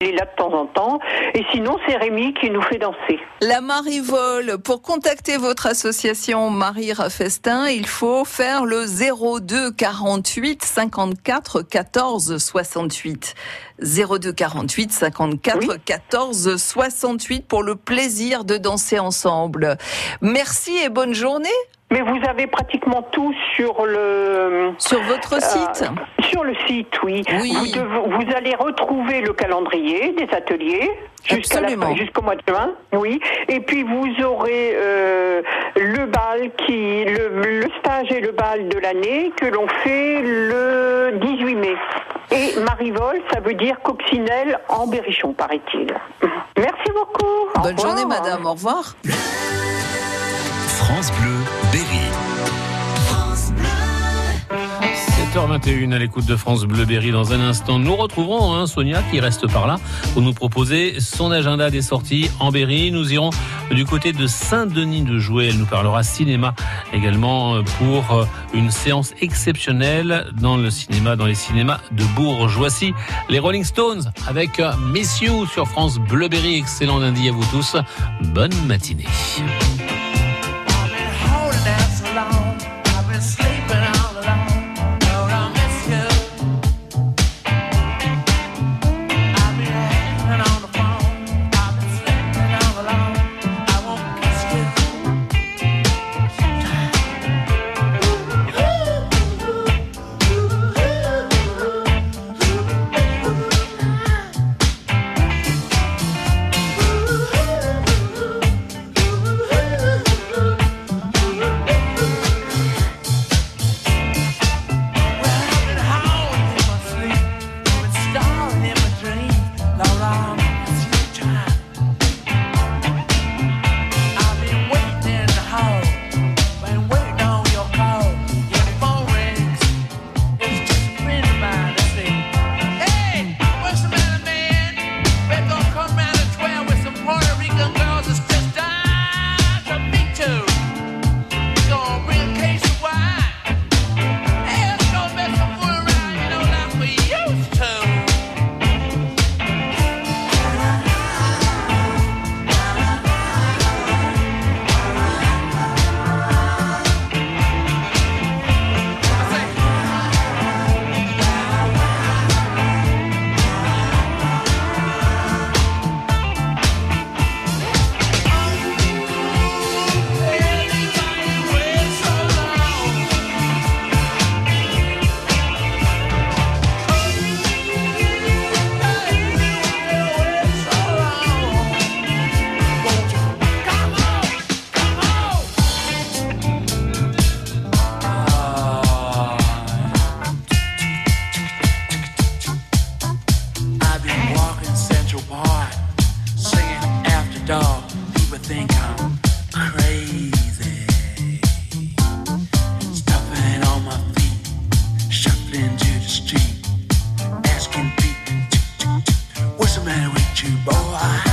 il est là de temps en temps. Et sinon, c'est Rémi qui nous fait danser. La Marivole, pour contacter votre association Marie Raffestin, il faut faire le 02 48 54 14 68. 02 48 54 14 68 pour le plaisir de danser ensemble. Merci et bonne journée. Mais vous avez pratiquement tout sur le sur votre euh, site. Sur le site, oui. Vous, allez retrouver le calendrier des ateliers jusqu'au mois de juin, oui. Et puis vous aurez euh, le bal qui le, stage et le bal de l'année que l'on fait le 18 mai. Et Marivol, ça veut dire coccinelle en berrichon, paraît-il. Merci beaucoup. Bonne journée, madame. Au revoir. France Bleu, Berry. 7h21 à l'écoute de France Bleu Berry. Dans un instant, nous retrouverons hein, Sonia qui reste par là pour nous proposer son agenda des sorties en Berry. Nous irons du côté de Saint-Denis de Jouer. Elle nous parlera cinéma également pour euh, une séance exceptionnelle dans le cinéma, dans les cinémas de Bourges. Voici les Rolling Stones avec euh, Miss sur France Bleu Berry. Excellent lundi à vous tous. Bonne matinée. you, boy.